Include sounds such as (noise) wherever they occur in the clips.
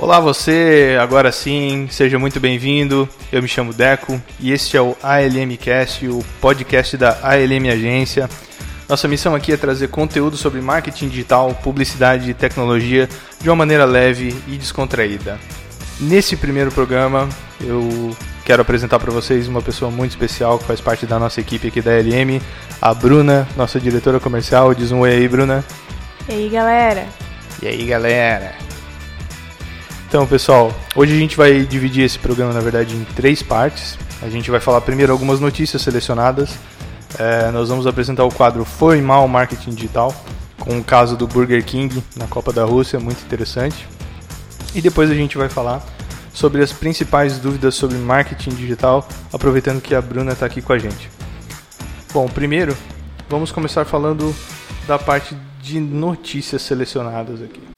Olá você, agora sim, seja muito bem-vindo. Eu me chamo Deco e este é o ALMcast, o podcast da ALM Agência. Nossa missão aqui é trazer conteúdo sobre marketing digital, publicidade e tecnologia de uma maneira leve e descontraída. Nesse primeiro programa, eu quero apresentar para vocês uma pessoa muito especial que faz parte da nossa equipe aqui da ALM, a Bruna, nossa diretora comercial. Diz um oi aí, Bruna. E aí, galera? E aí, galera? Então, pessoal, hoje a gente vai dividir esse programa, na verdade, em três partes. A gente vai falar primeiro algumas notícias selecionadas. É, nós vamos apresentar o quadro Foi Mal Marketing Digital, com o caso do Burger King na Copa da Rússia, muito interessante. E depois a gente vai falar sobre as principais dúvidas sobre marketing digital, aproveitando que a Bruna está aqui com a gente. Bom, primeiro, vamos começar falando da parte de notícias selecionadas aqui.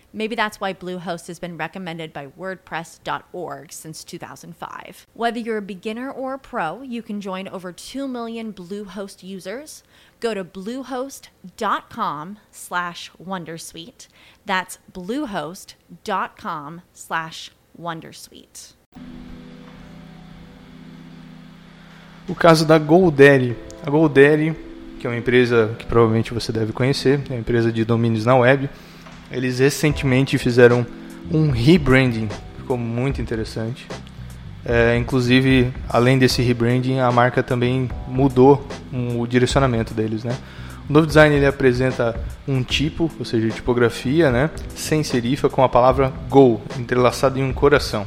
Maybe that's why Bluehost has been recommended by WordPress.org since 2005. Whether you're a beginner or a pro, you can join over 2 million Bluehost users. Go to bluehost.com slash wondersuite. That's bluehost.com slash wondersuite. O caso da GoDaddy. A GoDaddy, que é uma empresa que provavelmente você deve conhecer, é uma empresa de domínios na web. Eles recentemente fizeram um rebranding, ficou muito interessante. É, inclusive, além desse rebranding, a marca também mudou um, o direcionamento deles, né? O novo design ele apresenta um tipo, ou seja, tipografia, né, sem serifa, com a palavra Go entrelaçada em um coração.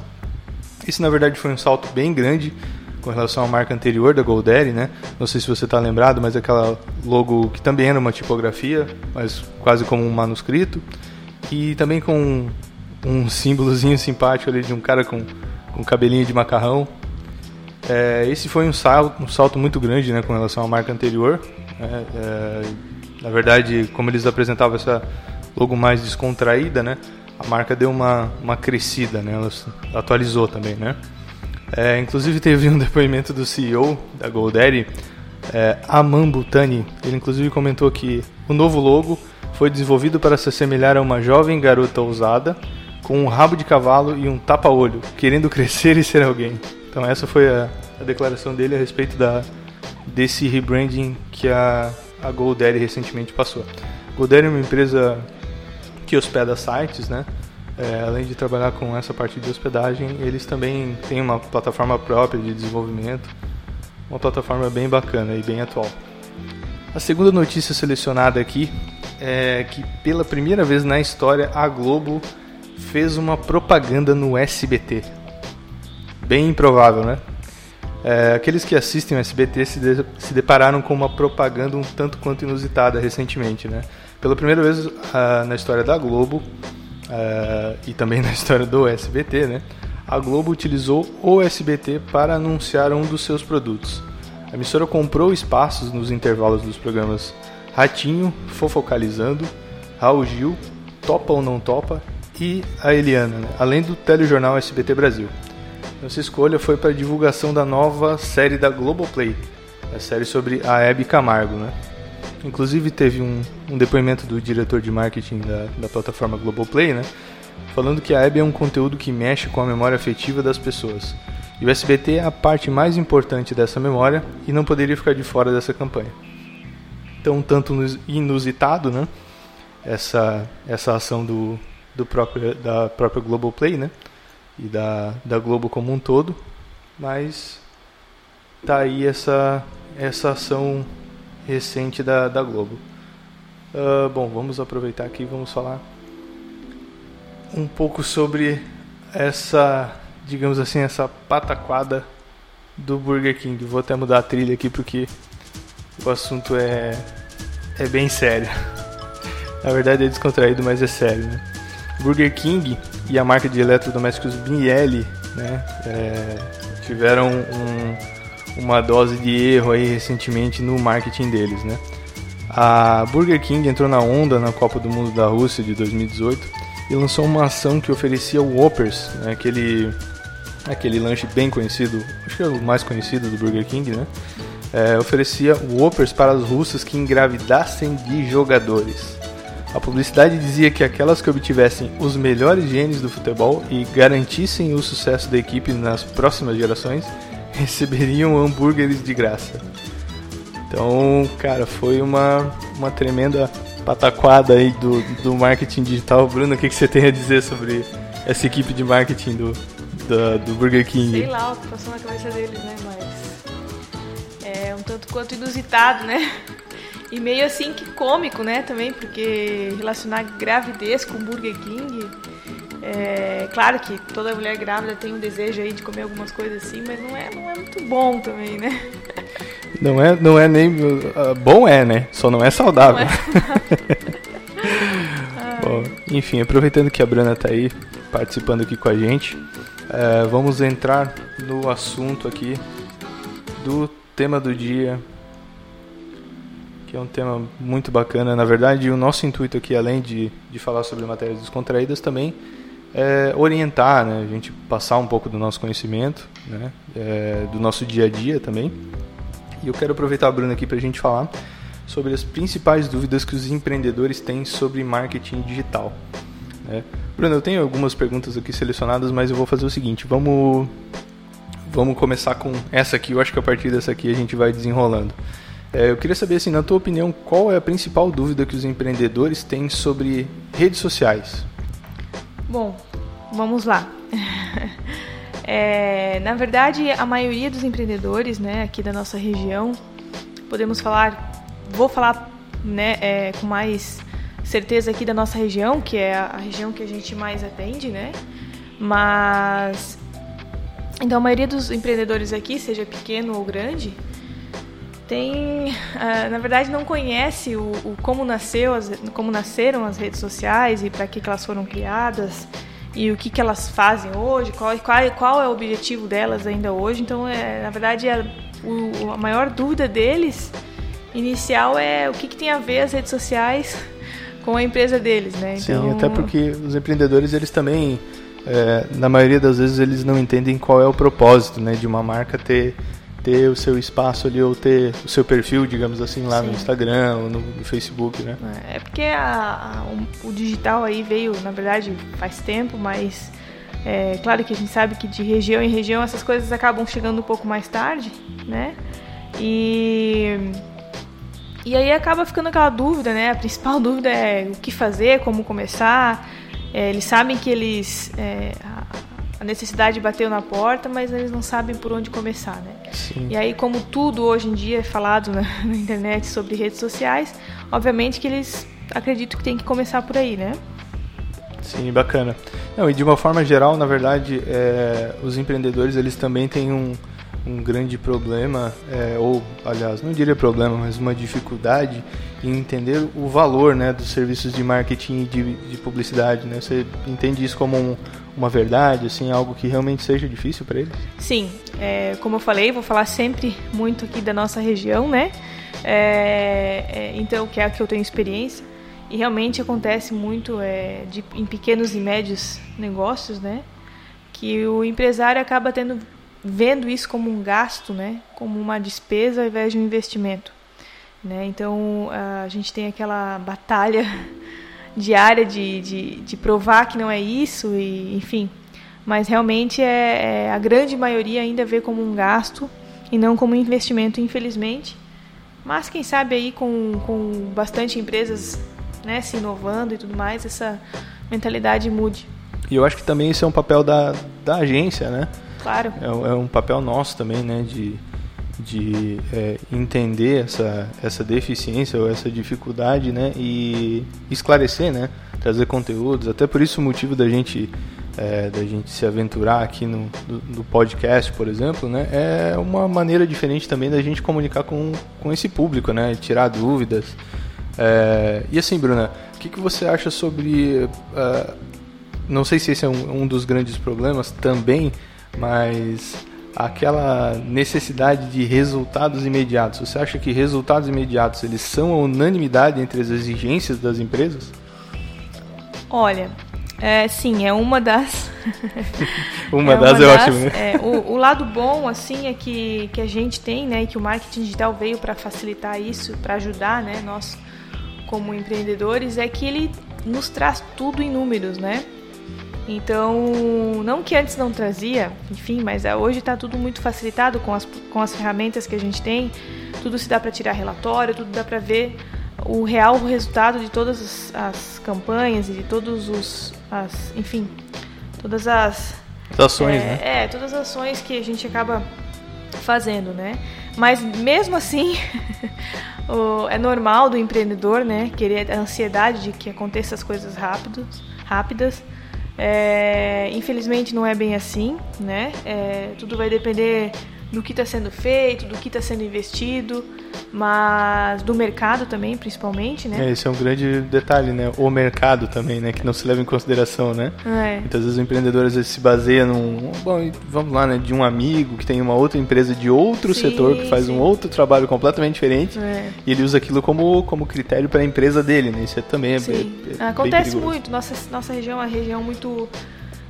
Esse, na verdade, foi um salto bem grande com relação à marca anterior da GoDaddy, né? Não sei se você está lembrado, mas aquela logo que também era uma tipografia, mas quase como um manuscrito, e também com um, símbolozinho simpático ali de um cara com, com cabelinho de macarrão. É, esse foi um salto, um salto muito grande, né, com relação à marca anterior. né? É, na verdade, como eles apresentavam essa logo mais descontraída, né? A marca deu uma, uma crescida, né? Ela atualizou também, né? É, inclusive teve um (laughs) depoimento do CEO da GoDaddy, é, Aman Bhutani. Ele inclusive comentou que o novo logo foi desenvolvido para se assemelhar a uma jovem garota ousada com um rabo de cavalo e um tapa-olho, querendo (laughs) crescer e ser alguém. Então essa foi a, a declaração dele a respeito da, desse rebranding que a, a GoDaddy recentemente passou. GoDaddy é uma empresa que hospeda sites, né? É, além de trabalhar com essa parte de hospedagem, eles também têm uma plataforma própria de desenvolvimento, uma plataforma bem bacana e bem atual. A segunda notícia selecionada aqui é que pela primeira vez na história a Globo fez uma propaganda no SBT. Bem improvável, né? É, aqueles que assistem o SBT se, de, se depararam com uma propaganda um tanto quanto inusitada recentemente, né? Pela primeira vez uh, na história da Globo uh, e também (laughs) na história do SBT, né? A Globo utilizou o SBT para anunciar um dos seus produtos. A emissora comprou espaços nos intervalos dos programas Ratinho, Fofocalizando, Raul Gil, Topa ou Não Topa e a Eliana, né? além do telejornal SBT Brasil. Nossa escolha foi para divulgação da nova série da Globoplay, a série sobre a Hebe Camargo. Né? Inclusive teve um, um depoimento do diretor de marketing da, da plataforma Globoplay, né? falando que a Hebe é um conteúdo que mexe com a memória afetiva das pessoas. E o SBT é a parte mais importante dessa memória e não poderia ficar de fora dessa campanha. Então, tanto inusitado, né? Essa, essa ação do, do próprio, da própria Globoplay, né? E da, da Globo como um todo. Mas tá aí essa, essa ação recente da, da Globo. Uh, bom, vamos aproveitar aqui e vamos falar um pouco sobre essa digamos assim, essa pataquada do Burger King. Vou até mudar a trilha aqui porque o assunto é, é bem sério. Na verdade é descontraído, mas é sério. Né? Burger King e a marca de eletrodomésticos Miele né, é, tiveram um, uma dose de erro aí recentemente no marketing deles. Né? A Burger King entrou na onda na Copa do Mundo da Rússia de 2018 e lançou uma ação que oferecia o Whoppers, né, aquele aquele lanche bem conhecido, acho que é o mais conhecido do Burger King, né? É, oferecia Whoppers para as russas que engravidassem de jogadores. A publicidade dizia que aquelas que obtivessem os melhores genes do futebol e garantissem o sucesso da equipe nas próximas gerações (laughs) receberiam hambúrgueres de graça. Então, cara, foi uma, uma tremenda pataquada aí do, do marketing digital. Bruno, o que, que você tem a dizer sobre essa equipe de marketing do, da, do Burger King. Sei lá o que passou na cabeça deles, né? Mas é um tanto quanto inusitado, né? E meio assim que cômico, né? Também, porque relacionar gravidez com Burger King. É claro que toda mulher grávida tem um desejo aí de comer algumas coisas assim, mas não é, não é muito bom também, né? Não é, não é nem. Uh, bom é, né? Só não é saudável. Não é saudável. (laughs) (laughs) Bom, enfim, aproveitando que a Bruna tá aí participando aqui com a gente, é, vamos entrar no assunto aqui do tema do dia, que é um tema muito bacana. Na verdade, o nosso intuito aqui, além de, de falar sobre matérias descontraídas, também é orientar, né? a gente passar um pouco do nosso conhecimento, né? É, do nosso dia a dia também. E eu quero aproveitar a Bruna aqui para a gente falar sobre as principais dúvidas que os empreendedores têm sobre marketing digital. Né? Bruno, eu tenho algumas perguntas aqui selecionadas, mas eu vou fazer o seguinte: vamos, vamos começar com essa aqui. Eu acho que a partir dessa aqui a gente vai desenrolando. É, eu queria saber, assim, na tua opinião, qual é a principal dúvida que os empreendedores têm sobre redes sociais? Bom, vamos lá. (laughs) É, na verdade, a maioria dos empreendedores, né, aqui da nossa região, podemos falar, vou falar, né, é, com mais certeza aqui da nossa região, que é a região que a gente mais atende, né? Mas então a maioria dos empreendedores aqui, seja pequeno ou grande, tem, uh, na verdade, não conhece o, o, como nasceu, as, como nasceram as redes sociais e para que, que, elas foram criadas e o que, que elas fazem hoje, qual, qual, qual é o objetivo delas ainda hoje. Então, é, na verdade, a, o, a maior dúvida deles inicial é o que, que tem a ver as redes sociais (laughs) com a empresa deles, né? Então... Sim, até porque os empreendedores eles também, é, na maioria das vezes eles não entendem qual é o propósito, né, de uma marca ter ter o seu espaço ali ou ter o seu perfil, digamos assim, lá Sim. no Instagram ou no, no, Facebook, né? É porque a, a, o, o, digital aí veio, na verdade, faz tempo, mas é claro que a gente sabe que de região em região essas coisas acabam chegando um pouco mais tarde, né? E E aí acaba ficando aquela dúvida, né? A principal (laughs) dúvida é o que fazer, como começar. É, eles sabem que eles é, a necessidade bateu na porta, mas eles não sabem por onde começar, né? Sim. E aí, como tudo hoje em dia é falado na, (laughs) na internet sobre redes sociais, obviamente que eles acreditam que tem que começar por aí, né? Sim, bacana. Não, e de uma forma geral, na verdade, é, os empreendedores eles também têm um, um grande problema, é, ou aliás, não diria problema, mas uma dificuldade em entender o valor né, dos serviços de marketing e de, de publicidade. Né? Você entende isso como um, uma verdade, assim, algo que realmente seja difícil para eles? Sim, é, como eu falei, vou falar sempre muito aqui da nossa região, né? É, é então, que é a que eu tenho experiência. E realmente acontece muito é, de, em pequenos e médios negócios, né? Que o empresário acaba tendo vendo isso como um gasto, né, como uma despesa ao invés de um investimento. Né? Então a gente tem aquela batalha (laughs) diária de, de, de provar que não é isso, e enfim. Mas realmente é, é, a grande maioria ainda vê como um gasto e não como um investimento, infelizmente. Mas quem sabe aí com, com bastante empresas né, se inovando e tudo mais, essa mentalidade mude. E eu acho que também isso é um papel da, da agência, né? Claro. É, é um papel nosso também, né, de, de é, entender essa, essa deficiência ou essa dificuldade, né, e esclarecer, né, trazer conteúdos. Até por isso o motivo da gente é, da gente se aventurar aqui no, do, podcast, por exemplo, né, é uma maneira diferente também da gente comunicar com, com esse público, né, tirar dúvidas. É, e assim, Bruna, o que, que você acha sobre. Uh, não sei se esse é um, um dos grandes problemas também mas aquela necessidade de resultados imediatos. Você acha que resultados imediatos eles são a unanimidade entre as exigências das empresas? Olha, é, sim, é uma das. (laughs) uma é das uma é ótimo, né? É, o, o, lado bom, assim, é que, que a gente tem, né, que o marketing digital veio para facilitar isso, para ajudar, né, nós como empreendedores, é que ele nos traz tudo em números, né? Então, não que antes não trazia, enfim, mas é, hoje está tudo muito facilitado com as, com as ferramentas que a gente tem. Tudo se dá para tirar relatório, tudo dá para ver o real resultado de todas as, as, campanhas e de todos os, as, enfim, todas as, as ações, é, né? É, todas as ações que a gente acaba fazendo, né? Mas mesmo assim, (laughs) o, é normal do empreendedor, né, querer a ansiedade de que aconteça as coisas rápidas, rápidas. É, infelizmente não é bem assim, né? É, tudo vai depender do que está sendo feito, do que está sendo investido, mas do mercado também, principalmente, né? É, esse é um grande detalhe, né? O mercado também, né? Que não se leva em consideração, né? É. Muitas vezes o empreendedor às vezes se baseia num, bom, vamos lá, né? De um amigo que tem uma outra empresa de outro sim, setor que faz sim. um outro trabalho completamente diferente é. e ele usa aquilo como, como critério para a empresa dele, né? Isso é também é, é, Acontece muito. Nossa, nossa região é uma região muito...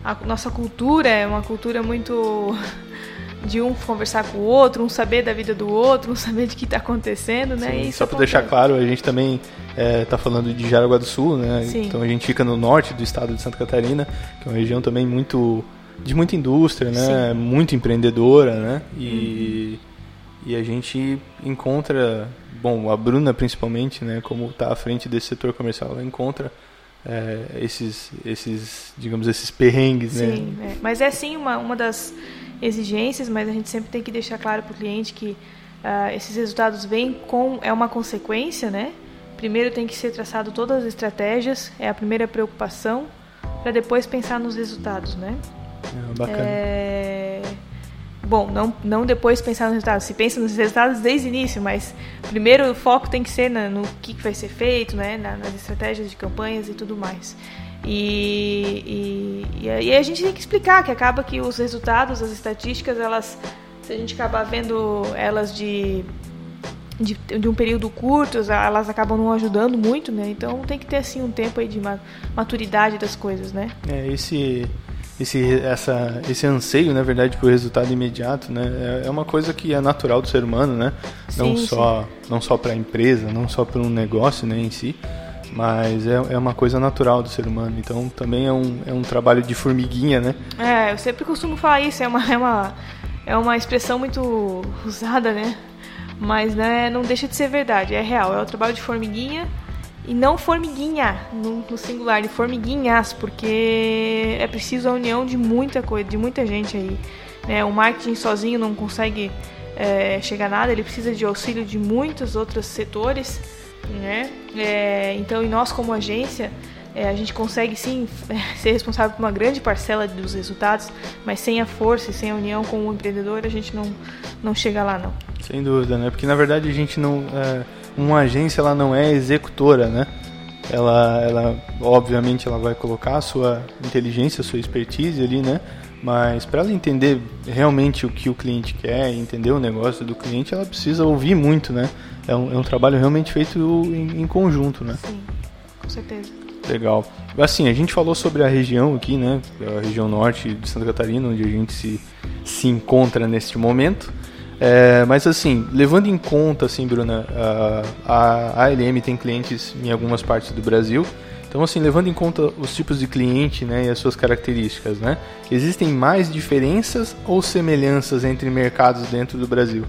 A nossa cultura é uma cultura muito de um conversar com o outro, um saber da vida do outro, um saber de que está acontecendo, né? Sim, só para deixar claro, a gente também está é, falando de Jaraguá do Sul, né? Sim. Então a gente fica no norte do estado de Santa Catarina, que é uma região também muito de muita indústria, né? Sim. Muito empreendedora, né? E, uhum. e a gente encontra, bom, a Bruna principalmente, né? Como está à frente desse setor comercial, ela encontra é, esses, esses, digamos, esses perrengues, sim, né? Sim, é. mas é sim uma, uma das exigências, mas a gente sempre tem que deixar claro para o cliente que uh, esses resultados vêm com é uma consequência, né? Primeiro tem que ser traçado todas as estratégias, é a primeira preocupação, para depois pensar nos resultados, né? É, bacana. É... Bom, não, não depois pensar nos resultados. Se pensa nos resultados desde o início, mas primeiro o foco tem que ser na, no que vai ser feito, né? Na, nas estratégias de campanhas e tudo mais. E, e, e a gente tem que explicar que acaba que os resultados, as estatísticas, elas, se a gente acabar vendo elas de, de, de, um período curto, elas acabam não ajudando muito, né? Então tem que ter assim um tempo aí de maturidade das coisas, né? É, esse esse, essa, esse anseio, na verdade, por resultado imediato, né? É, é uma coisa que é natural do ser humano, né? Sim, não só não só para a empresa, não só para um negócio, né, em si, mas é, é uma coisa natural do ser humano. Então também é um, é um trabalho de formiguinha, né? É, eu sempre costumo falar isso, é uma, é uma, é uma expressão muito usada, né? Mas né, não deixa de ser verdade, é real, é o trabalho de formiguinha e não formiguinha no, no singular, de formiguinhas, porque é preciso a união de muita coisa, de muita gente aí. Né? O marketing sozinho não consegue é, chegar a nada, ele precisa de auxílio de muitos outros setores, né? É, então, e nós como agência, é, a gente consegue sim (laughs) ser responsável por uma grande parcela dos resultados, mas sem a força e sem a união com o empreendedor, a gente não, não chega lá não. Sem dúvida, né? Porque na verdade a gente não é, uma agência ela não é executora, né? Ela, ela, obviamente, ela vai colocar a sua inteligência, a sua expertise ali, né? Mas para ela entender realmente o que o cliente quer, entender o negócio do cliente, ela precisa ouvir muito, né? É um, é um trabalho realmente feito em, em conjunto, né? Sim, com certeza. Legal. Assim, a gente falou sobre a região aqui, né? A região norte de Santa Catarina, onde a gente se, se encontra neste momento. É, mas assim, levando em conta, assim, Bruna, a, a ALM tem clientes em algumas partes do Brasil. Então, assim, levando em conta os tipos de cliente né, e as suas características, né, existem mais diferenças ou semelhanças entre mercados dentro do Brasil?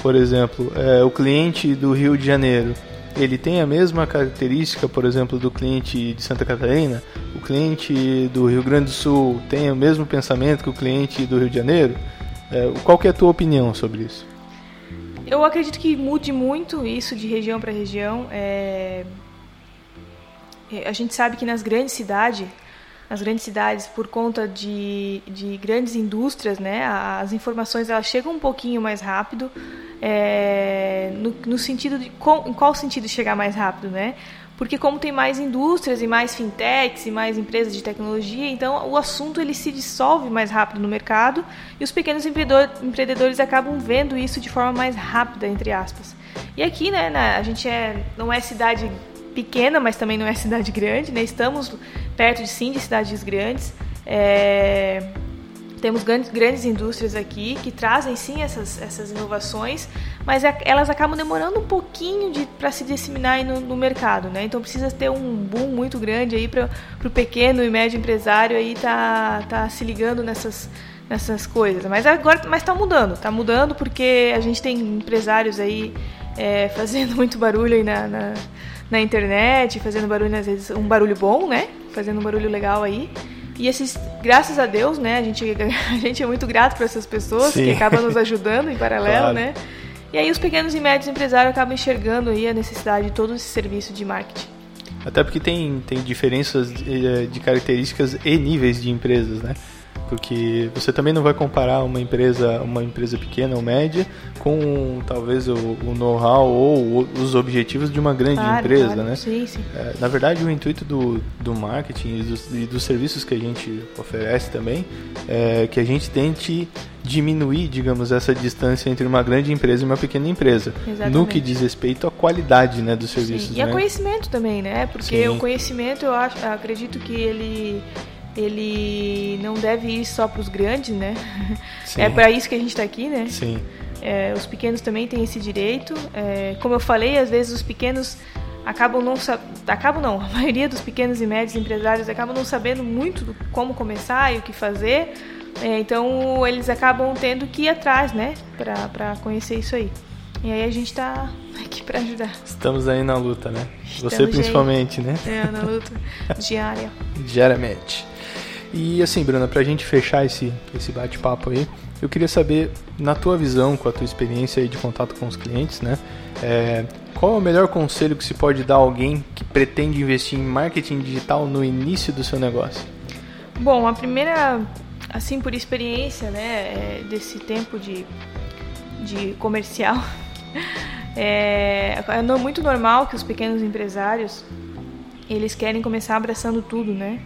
Por exemplo, é, o cliente do Rio de Janeiro, ele tem a mesma característica, por exemplo, do cliente de Santa Catarina? O cliente do Rio Grande do Sul tem o mesmo pensamento que o cliente do Rio de Janeiro? É, qual que é a tua opinião sobre isso? Eu acredito que mude muito isso de região para região. É... A gente sabe que nas grandes cidades, nas grandes cidades, por conta de, de grandes indústrias, né, as informações elas chegam um pouquinho mais rápido. É... No, no, sentido de em qual sentido chegar mais rápido, né? porque como tem mais indústrias e mais fintechs e mais empresas de tecnologia, então o assunto ele se dissolve mais rápido no mercado e os pequenos empreendedores acabam vendo isso de forma mais rápida, entre aspas. E aqui, né, a gente é, não é cidade pequena, mas também não é cidade grande, né? Estamos perto de sim de cidades grandes. É, temos grandes, grandes indústrias aqui que trazem sim essas, essas inovações, mas é, elas acabam demorando um pouquinho de, para se disseminar no, no, mercado, né? Então precisa ter um boom muito grande aí para o pequeno e médio empresário aí tá, tá se ligando nessas, nessas coisas. Mas agora mas está mudando, está mudando porque a gente tem empresários aí é, fazendo (laughs) muito barulho aí na, na, na internet, fazendo barulho às vezes um barulho bom, né? Fazendo um barulho legal aí. E esses, graças a Deus, né, a gente, (laughs) a gente é muito grato para essas pessoas Sim. que acabam nos ajudando em paralelo, claro. né? E aí os pequenos e médios empresários acabam enxergando aí a necessidade de todo esse serviço de marketing. Até porque tem, tem diferenças de, eh, de características e níveis de empresas, né? Porque você também não vai comparar uma empresa, uma empresa pequena ou média com talvez o, o know-how ou os objetivos de uma grande claro, empresa, claro. né? Sim, sim. É, na verdade, o intuito do, do marketing e dos, e dos serviços que a gente oferece também é que a gente tente diminuir, digamos, essa distância entre uma grande empresa e uma pequena empresa, Exatamente. no que diz respeito à qualidade, né, dos serviços. Sim. E né? a conhecimento também, né? Porque Sim. o conhecimento, eu acho, eu acredito que ele ele não deve ir só para os grandes, né? Sim. É para isso que a gente está aqui, né? Sim. É, os pequenos também têm esse direito. É, como eu falei, às vezes os pequenos acabam não acabam não, (laughs) a maioria dos pequenos e médios empresários acabam não sabendo muito do, como começar e o que fazer. É, então eles acabam tendo que ir atrás, né, para conhecer isso aí. E aí a gente está (laughs) aqui para ajudar. Estamos aí na luta, né? Estamos Você principalmente, aí, né? É, na luta (laughs) diária. Diariamente. E assim, Bruna, para a gente fechar esse, esse bate-papo aí, eu queria saber, na tua visão, com a tua experiência aí de contato com os clientes, né? É, qual é o melhor conselho que se pode dar a alguém que pretende investir em marketing digital no início do seu negócio? Bom, a primeira, assim, por experiência, né, é desse tempo de, de comercial, (laughs) é, é muito normal que os pequenos empresários eles querem começar abraçando tudo, né?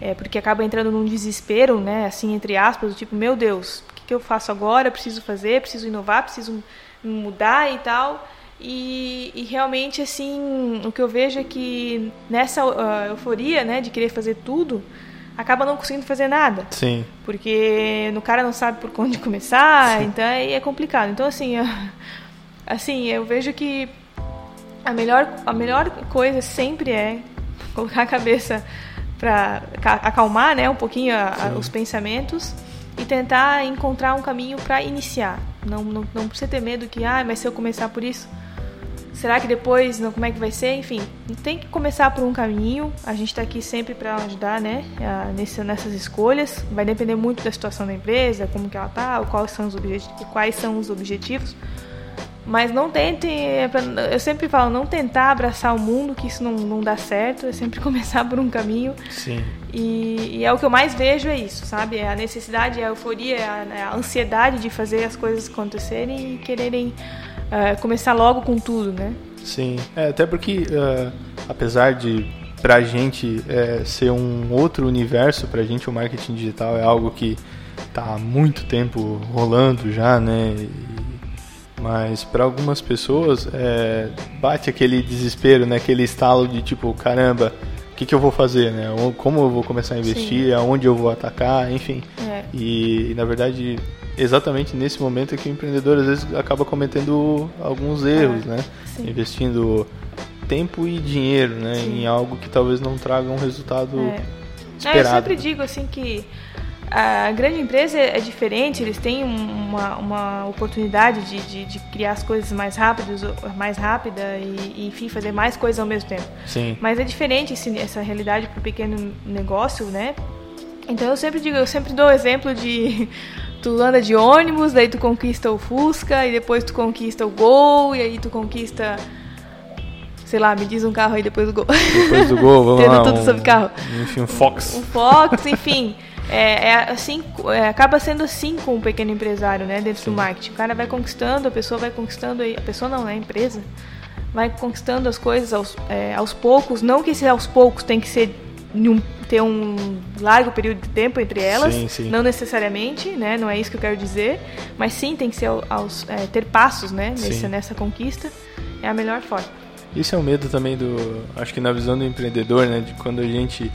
É, porque acaba entrando num desespero, né, assim, entre aspas, do tipo, meu Deus, o que, que eu faço agora? Preciso fazer, preciso inovar, preciso mudar e tal. E, e, realmente, assim, o que eu vejo é que nessa uh, euforia, né, de querer fazer tudo, acaba não conseguindo fazer nada. Sim. Porque o cara não sabe por onde começar, Sim. então é, é complicado. Então, assim, eu, (laughs) assim, eu vejo que a melhor, a melhor coisa sempre é colocar a cabeça para acalmar né, um pouquinho a, a, os pensamentos e tentar encontrar um caminho para iniciar. Não, não, não precisa ter medo que, ah, mas se eu começar por isso, será que depois, não, como é que vai ser? Enfim, tem que começar por um caminho. A gente está aqui sempre para ajudar, né, nesse, nessas escolhas. Vai depender muito da situação da empresa, como que ela tá, quais são os objetivos, quais são os objetivos. Mas não tente, é eu sempre falo, não tentar abraçar o mundo, que isso não, não dá certo, é sempre (laughs) começar por um caminho. Sim. E, e é o que eu mais vejo é isso, sabe? É a necessidade, a euforia, a, é a ansiedade de fazer as coisas acontecerem e quererem uh, começar logo com tudo, né? Sim, é, até porque uh, apesar de pra gente é, ser um outro universo, pra gente o marketing digital é algo que tá há muito tempo rolando já, né? E, mas para algumas pessoas é, bate aquele desespero, né? Aquele estalo de tipo, caramba, o que, que eu vou fazer, né? Como eu vou começar a investir, Sim. aonde eu vou atacar, enfim. É. E, e, na verdade, exatamente nesse momento é que o empreendedor às vezes acaba cometendo alguns erros, é. né? Sim. Investindo tempo e dinheiro, né? Sim. Em algo que talvez não traga um resultado é. esperado. É, eu sempre digo assim que a grande empresa é diferente, eles têm uma, uma oportunidade de, de, de, criar as coisas mais rápidas, mais rápida e, enfim, fazer mais coisas ao mesmo tempo. Sim. Mas é diferente esse, essa realidade para o pequeno negócio, né? Então eu sempre digo, eu sempre dou o exemplo de (laughs) tu anda de ônibus, daí tu conquista o Fusca e depois tu conquista o Gol e aí tu conquista sei lá, me diz um carro aí depois do Gol. Depois do Gol, (laughs) vamos Tendo lá. tudo um, sobre carro. Enfim, um Fox. Um Fox, enfim. (laughs) É, é assim, é, acaba sendo assim com o pequeno empresário, né, dentro Sim. do marketing. O cara vai conquistando, a pessoa vai conquistando, a pessoa não, né, a empresa vai conquistando as coisas aos, é, aos poucos. Não que esse aos poucos tem que ser um, ter um largo período de tempo entre elas, sim, sim. não necessariamente, né, não é isso que eu quero dizer, mas sim tem que ser aos, é, ter passos, né, nessa, nessa conquista. É a melhor forma. Isso é o medo também do, acho que na visão do empreendedor, né, de quando a gente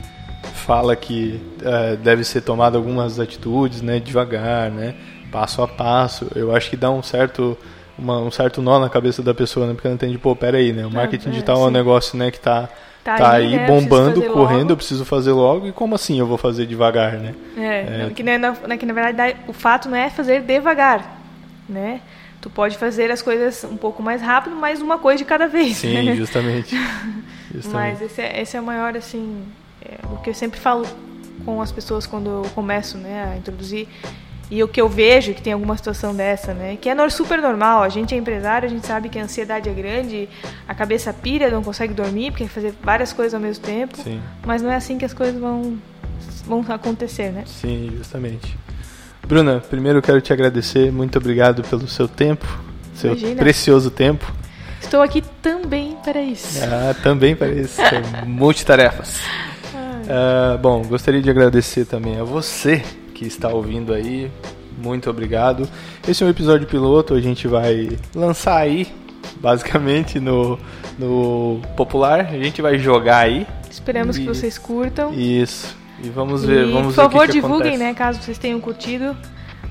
fala que é, deve ser tomado algumas atitudes, né, devagar, né, passo a passo. Eu acho que dá um certo uma, um certo nó na cabeça da pessoa, né, porque ela entende, pô, pera aí, né, o marketing é, digital é um negócio, né, que tá Tá, tá, aí, né? bombando, eu correndo, logo. eu preciso fazer logo, e como assim eu vou fazer devagar, né? É, é. Que, na, na, que na verdade o fato não é fazer devagar, né? Tu pode fazer as coisas um pouco mais rápido, mas uma coisa de cada vez. Sim, né? justamente. (laughs) justamente. Mas esse é, esse é o maior, assim, é, o que eu sempre falo com as pessoas quando eu começo né, a introduzir e o que eu vejo que tem alguma situação dessa, né? Que é super normal. A gente é empresário, a gente sabe que a ansiedade é grande, a cabeça pira, não consegue dormir, porque fazer várias coisas ao mesmo tempo. Sim. Mas não é assim que as coisas vão, vão acontecer, né? Sim, justamente. Bruna, primeiro eu quero te agradecer. Muito obrigado pelo seu tempo, seu Imagina. precioso tempo. Estou aqui também para isso. Ah, também para isso. (laughs) Multitarefas. Uh, bom, gostaria de agradecer também a você que está ouvindo aí. Muito obrigado. Esse é um episódio piloto, a gente vai lançar aí, basicamente, no, no popular. A gente vai jogar aí. Esperamos e... que vocês curtam. Isso. E vamos ver, e, vamos Por favor, ver que divulguem, acontece. né? Caso vocês tenham curtido.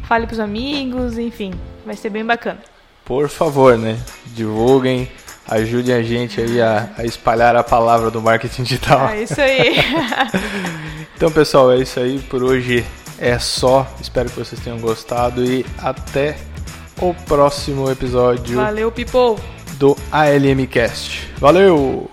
Fale pros amigos, enfim. Vai ser bem bacana. Por favor, né? Divulguem Ajude a gente aí a, a, espalhar a palavra do marketing digital. É isso aí. (laughs) então, pessoal, é isso aí por hoje. É só. Espero que vocês tenham gostado e até o próximo episódio. Valeu, people. Do ALMcast. Valeu!